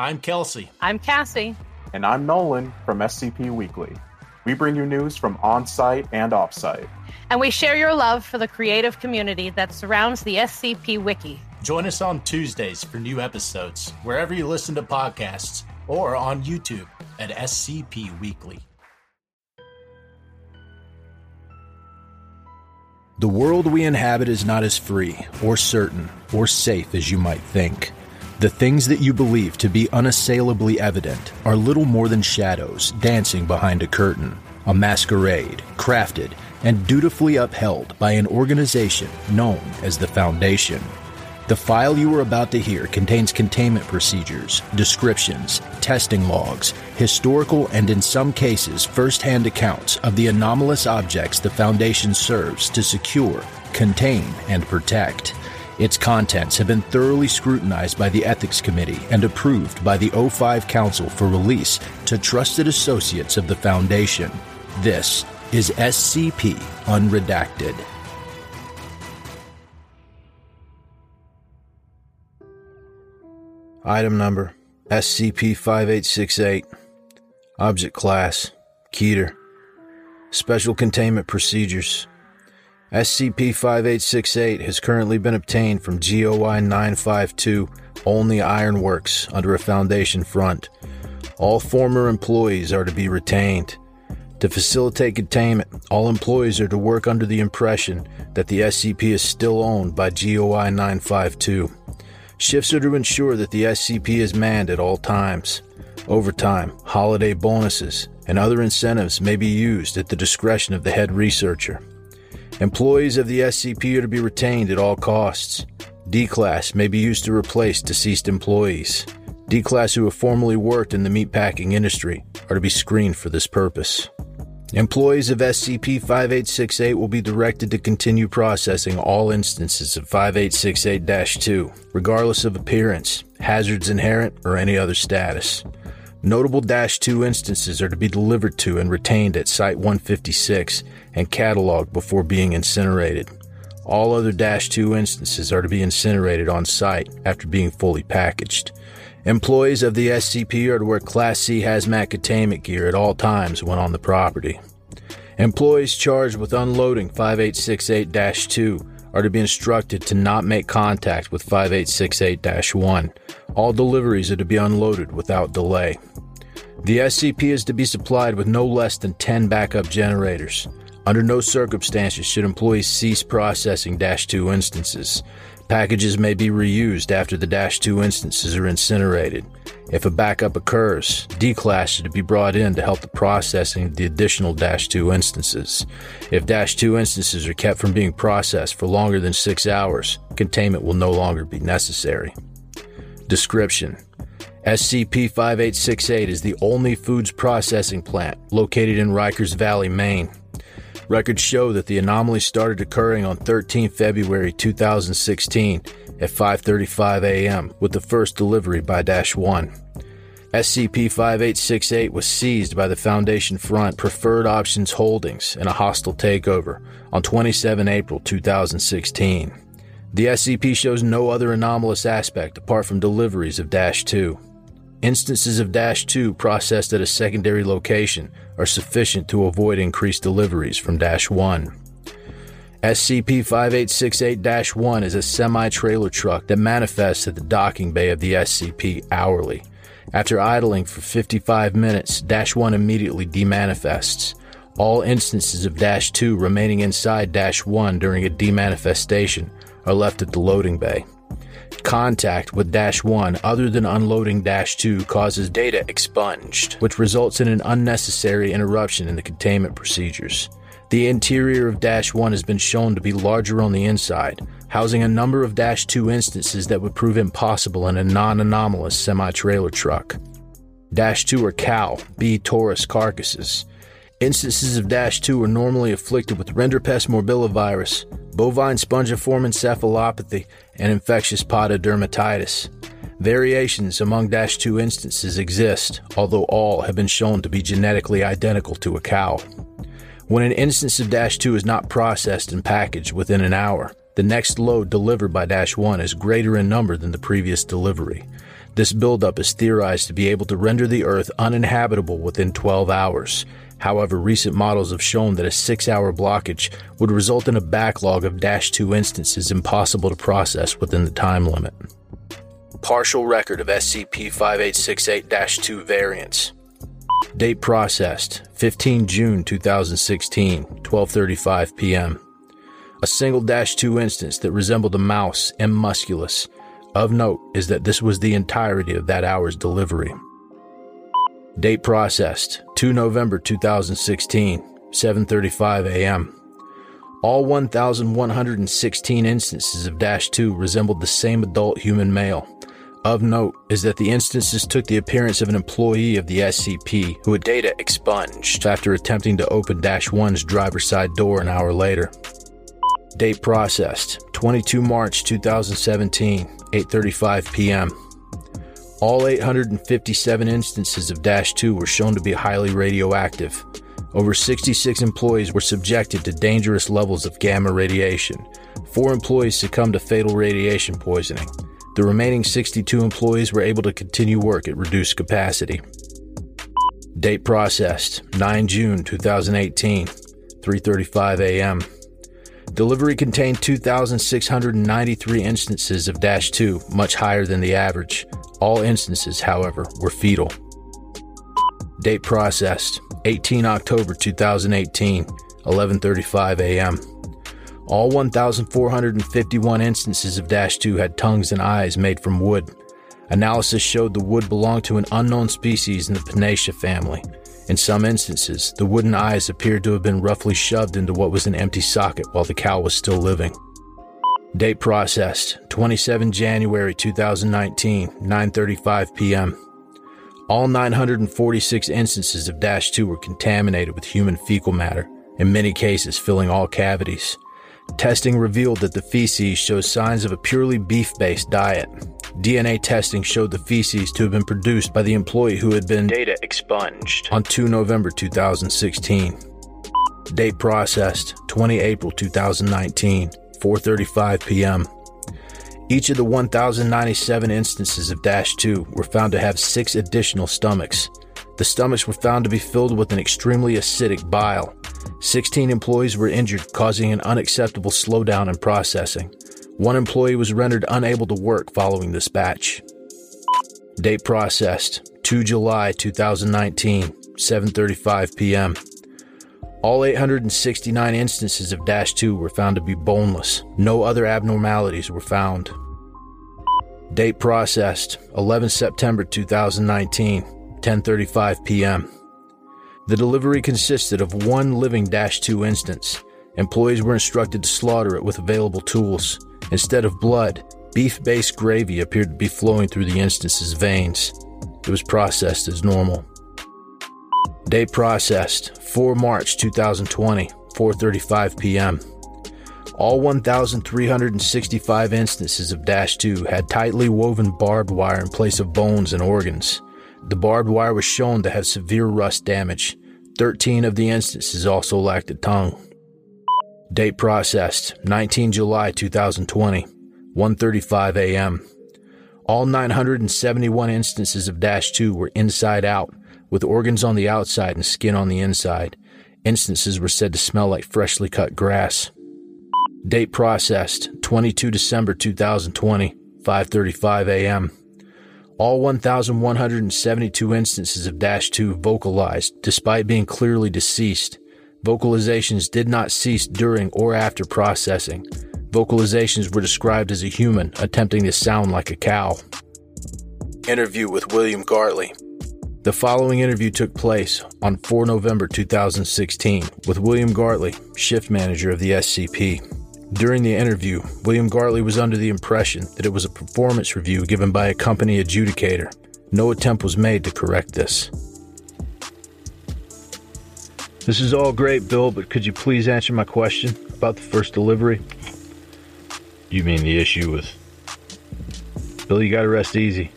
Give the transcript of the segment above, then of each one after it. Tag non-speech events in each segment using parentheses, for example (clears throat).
I'm Kelsey. I'm Cassie. And I'm Nolan from SCP Weekly. We bring you news from on site and off site. And we share your love for the creative community that surrounds the SCP Wiki. Join us on Tuesdays for new episodes, wherever you listen to podcasts, or on YouTube at SCP Weekly. The world we inhabit is not as free, or certain, or safe as you might think. The things that you believe to be unassailably evident are little more than shadows dancing behind a curtain, a masquerade crafted and dutifully upheld by an organization known as the Foundation. The file you are about to hear contains containment procedures, descriptions, testing logs, historical and in some cases first-hand accounts of the anomalous objects the Foundation serves to secure, contain, and protect. Its contents have been thoroughly scrutinized by the Ethics Committee and approved by the O5 Council for release to trusted associates of the Foundation. This is SCP Unredacted. Item number SCP 5868. Object Class Keter. Special Containment Procedures SCP 5868 has currently been obtained from GOI 952 Olney Ironworks under a Foundation front. All former employees are to be retained. To facilitate containment, all employees are to work under the impression that the SCP is still owned by GOI 952. Shifts are to ensure that the SCP is manned at all times. Overtime, holiday bonuses, and other incentives may be used at the discretion of the head researcher. Employees of the SCP are to be retained at all costs. D Class may be used to replace deceased employees. D Class who have formerly worked in the meatpacking industry are to be screened for this purpose. Employees of SCP 5868 will be directed to continue processing all instances of 5868 2, regardless of appearance, hazards inherent, or any other status. Notable Dash 2 instances are to be delivered to and retained at Site 156 and cataloged before being incinerated. All other Dash 2 instances are to be incinerated on site after being fully packaged. Employees of the SCP are to wear Class C hazmat containment gear at all times when on the property. Employees charged with unloading 5868 2 are to be instructed to not make contact with 5868 1. All deliveries are to be unloaded without delay. The SCP is to be supplied with no less than 10 backup generators. Under no circumstances should employees cease processing Dash 2 instances. Packages may be reused after the Dash 2 instances are incinerated. If a backup occurs, D class is to be brought in to help the processing of the additional Dash 2 instances. If Dash 2 instances are kept from being processed for longer than 6 hours, containment will no longer be necessary. Description SCP 5868 is the only foods processing plant located in Rikers Valley, Maine. Records show that the anomaly started occurring on 13 February 2016 at 5:35 a.m. with the first delivery by Dash 1. SCP-5868 was seized by the Foundation Front Preferred Options Holdings in a hostile takeover on 27 April 2016. The SCP shows no other anomalous aspect apart from deliveries of Dash 2. Instances of Dash 2 processed at a secondary location are sufficient to avoid increased deliveries from Dash 1. SCP 5868 1 is a semi trailer truck that manifests at the docking bay of the SCP hourly. After idling for 55 minutes, Dash 1 immediately demanifests. All instances of Dash 2 remaining inside Dash 1 during a demanifestation are left at the loading bay. Contact with Dash 1 other than unloading Dash 2 causes data expunged, which results in an unnecessary interruption in the containment procedures. The interior of Dash 1 has been shown to be larger on the inside, housing a number of Dash 2 instances that would prove impossible in a non anomalous semi trailer truck. Dash 2 are cow, B Taurus carcasses. Instances of Dash 2 are normally afflicted with rinderpest morbillivirus, bovine spongiform encephalopathy, and infectious pododermatitis. Variations among Dash 2 instances exist, although all have been shown to be genetically identical to a cow. When an instance of Dash 2 is not processed and packaged within an hour, the next load delivered by Dash 1 is greater in number than the previous delivery. This buildup is theorized to be able to render the Earth uninhabitable within 12 hours. However, recent models have shown that a six hour blockage would result in a backlog of Dash 2 instances impossible to process within the time limit. Partial record of SCP 5868 2 variants. Date processed 15 June 2016, 12:35 p.m. A single Dash 2 instance that resembled a mouse M. musculus. Of note is that this was the entirety of that hour's delivery. Date processed 2 November 2016, 7:35 a.m. All 1,116 instances of Dash 2 resembled the same adult human male. Of note is that the instances took the appearance of an employee of the SCP who had data expunged after attempting to open Dash 1's driver's side door an hour later. Date processed 22 March 2017, 8:35 p.m. All 857 instances of Dash 2 were shown to be highly radioactive. Over 66 employees were subjected to dangerous levels of gamma radiation. Four employees succumbed to fatal radiation poisoning. The remaining 62 employees were able to continue work at reduced capacity. Date processed 9 June 2018, 3:35 a.m. Delivery contained 2,693 instances of Dash 2, much higher than the average. All instances, however, were fetal. Date processed 18 October 2018, 11:35 a.m. All 1,451 instances of Dash 2 had tongues and eyes made from wood. Analysis showed the wood belonged to an unknown species in the Pinaceae family. In some instances, the wooden eyes appeared to have been roughly shoved into what was an empty socket while the cow was still living. Date processed 27 January 2019, 9:35 p.m. All 946 instances of Dash 2 were contaminated with human fecal matter, in many cases filling all cavities. Testing revealed that the feces shows signs of a purely beef based diet. DNA testing showed the feces to have been produced by the employee who had been data expunged on 2 November 2016. Date processed 20 April 2019, 4:35 p.m. Each of the 1097 instances of Dash 2 were found to have 6 additional stomachs. The stomachs were found to be filled with an extremely acidic bile. 16 employees were injured, causing an unacceptable slowdown in processing. One employee was rendered unable to work following this batch. Date processed 2 July 2019, 7:35 p.m. All 869 instances of Dash 2 were found to be boneless. No other abnormalities were found. Date processed 11 September 2019, 10:35 p.m. The delivery consisted of one living Dash 2 instance. Employees were instructed to slaughter it with available tools. Instead of blood, beef based gravy appeared to be flowing through the instance's veins. It was processed as normal. Date processed 4 March 2020, 4:35 p.m. All 1,365 instances of Dash 2 had tightly woven barbed wire in place of bones and organs. The barbed wire was shown to have severe rust damage. 13 of the instances also lacked a tongue. Date processed 19 July 2020, 1:35 a.m. All 971 instances of Dash 2 were inside out, with organs on the outside and skin on the inside. Instances were said to smell like freshly cut grass. Date processed 22 December 2020, 5:35 a.m. All 1,172 instances of Dash 2 vocalized despite being clearly deceased. Vocalizations did not cease during or after processing. Vocalizations were described as a human attempting to sound like a cow. Interview with William Gartley. The following interview took place on 4 November 2016 with William Gartley, shift manager of the SCP. During the interview, William Gartley was under the impression that it was a performance review given by a company adjudicator. No attempt was made to correct this. This is all great, Bill, but could you please answer my question about the first delivery? You mean the issue with. Bill, you gotta rest easy.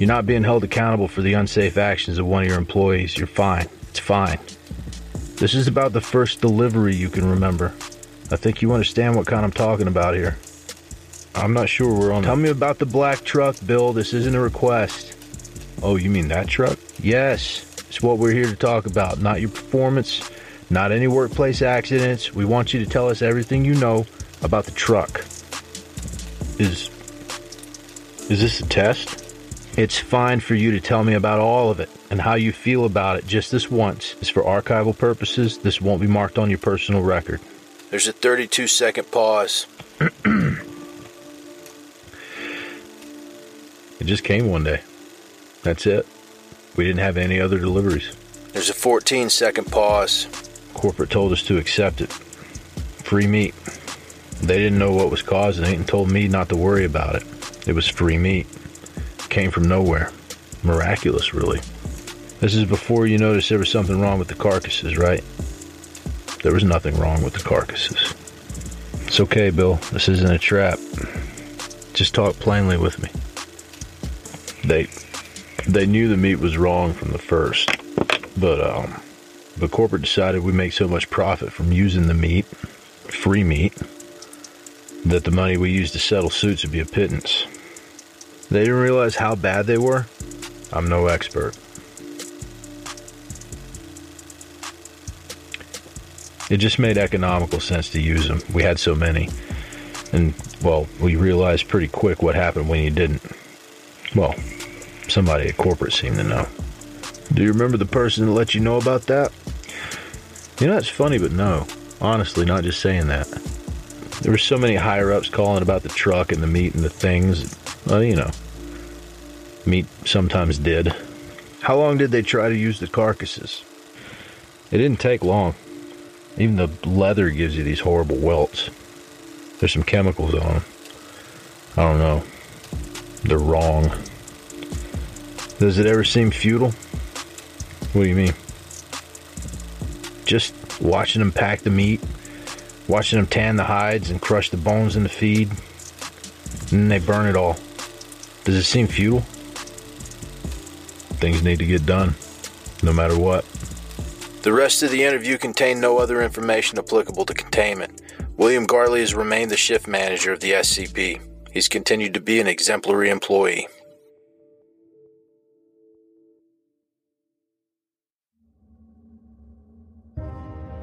You're not being held accountable for the unsafe actions of one of your employees. You're fine. It's fine. This is about the first delivery you can remember. I think you understand what kind I'm talking about here. I'm not sure we're on. Tell me about the black truck, Bill. This isn't a request. Oh, you mean that truck? Yes. It's what we're here to talk about, not your performance, not any workplace accidents. We want you to tell us everything you know about the truck. Is is this a test? It's fine for you to tell me about all of it and how you feel about it just this once. It's for archival purposes. This won't be marked on your personal record. There's a 32 second pause. (clears throat) it just came one day. That's it. We didn't have any other deliveries. There's a 14 second pause. Corporate told us to accept it. Free meat. They didn't know what was causing it and told me not to worry about it. It was free meat. Came from nowhere. Miraculous, really. This is before you noticed there was something wrong with the carcasses, right? There was nothing wrong with the carcasses. It's okay, Bill. This isn't a trap. Just talk plainly with me. They they knew the meat was wrong from the first, but um, but corporate decided we make so much profit from using the meat, free meat, that the money we used to settle suits would be a pittance. They didn't realize how bad they were. I'm no expert. It just made economical sense to use them. We had so many. And, well, we realized pretty quick what happened when you didn't. Well, somebody at corporate seemed to know. Do you remember the person that let you know about that? You know, it's funny, but no. Honestly, not just saying that. There were so many higher ups calling about the truck and the meat and the things. Well, you know, meat sometimes did. How long did they try to use the carcasses? It didn't take long. Even the leather gives you these horrible welts. There's some chemicals on them. I don't know. They're wrong. Does it ever seem futile? What do you mean? Just watching them pack the meat, watching them tan the hides and crush the bones in the feed, and then they burn it all. Does it seem futile? Things need to get done, no matter what. The rest of the interview contained no other information applicable to containment. William Gartley has remained the shift manager of the SCP. He's continued to be an exemplary employee.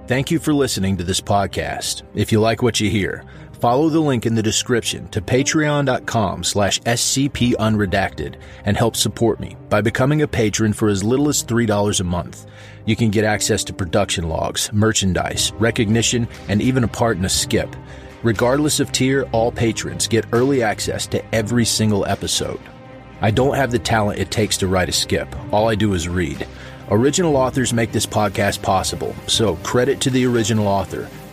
Thank you for listening to this podcast. If you like what you hear, follow the link in the description to patreon.com slash scpunredacted and help support me by becoming a patron for as little as $3 a month. You can get access to production logs, merchandise, recognition, and even a part in a skip. Regardless of tier, all patrons get early access to every single episode. I don't have the talent it takes to write a skip. All I do is read. Original authors make this podcast possible, so credit to the original author.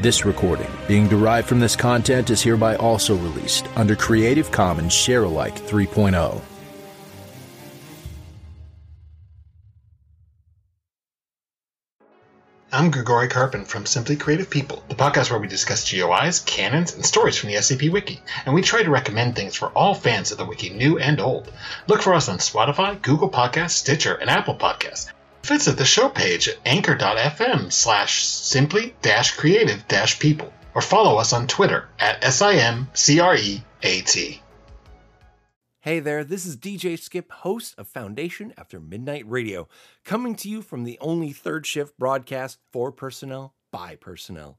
This recording, being derived from this content, is hereby also released under Creative Commons Sharealike 3.0. I'm Grigori Karpin from Simply Creative People, the podcast where we discuss GOIs, canons, and stories from the SCP Wiki, and we try to recommend things for all fans of the Wiki, new and old. Look for us on Spotify, Google Podcasts, Stitcher, and Apple Podcasts. Visit the show page at anchor.fm slash simply dash creative dash people, or follow us on Twitter at S-I-M-C-R-E-A-T. Hey there, this is DJ Skip, host of Foundation After Midnight Radio, coming to you from the only third shift broadcast for personnel by personnel.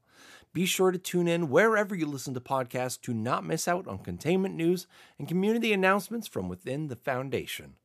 Be sure to tune in wherever you listen to podcasts to not miss out on containment news and community announcements from within the Foundation.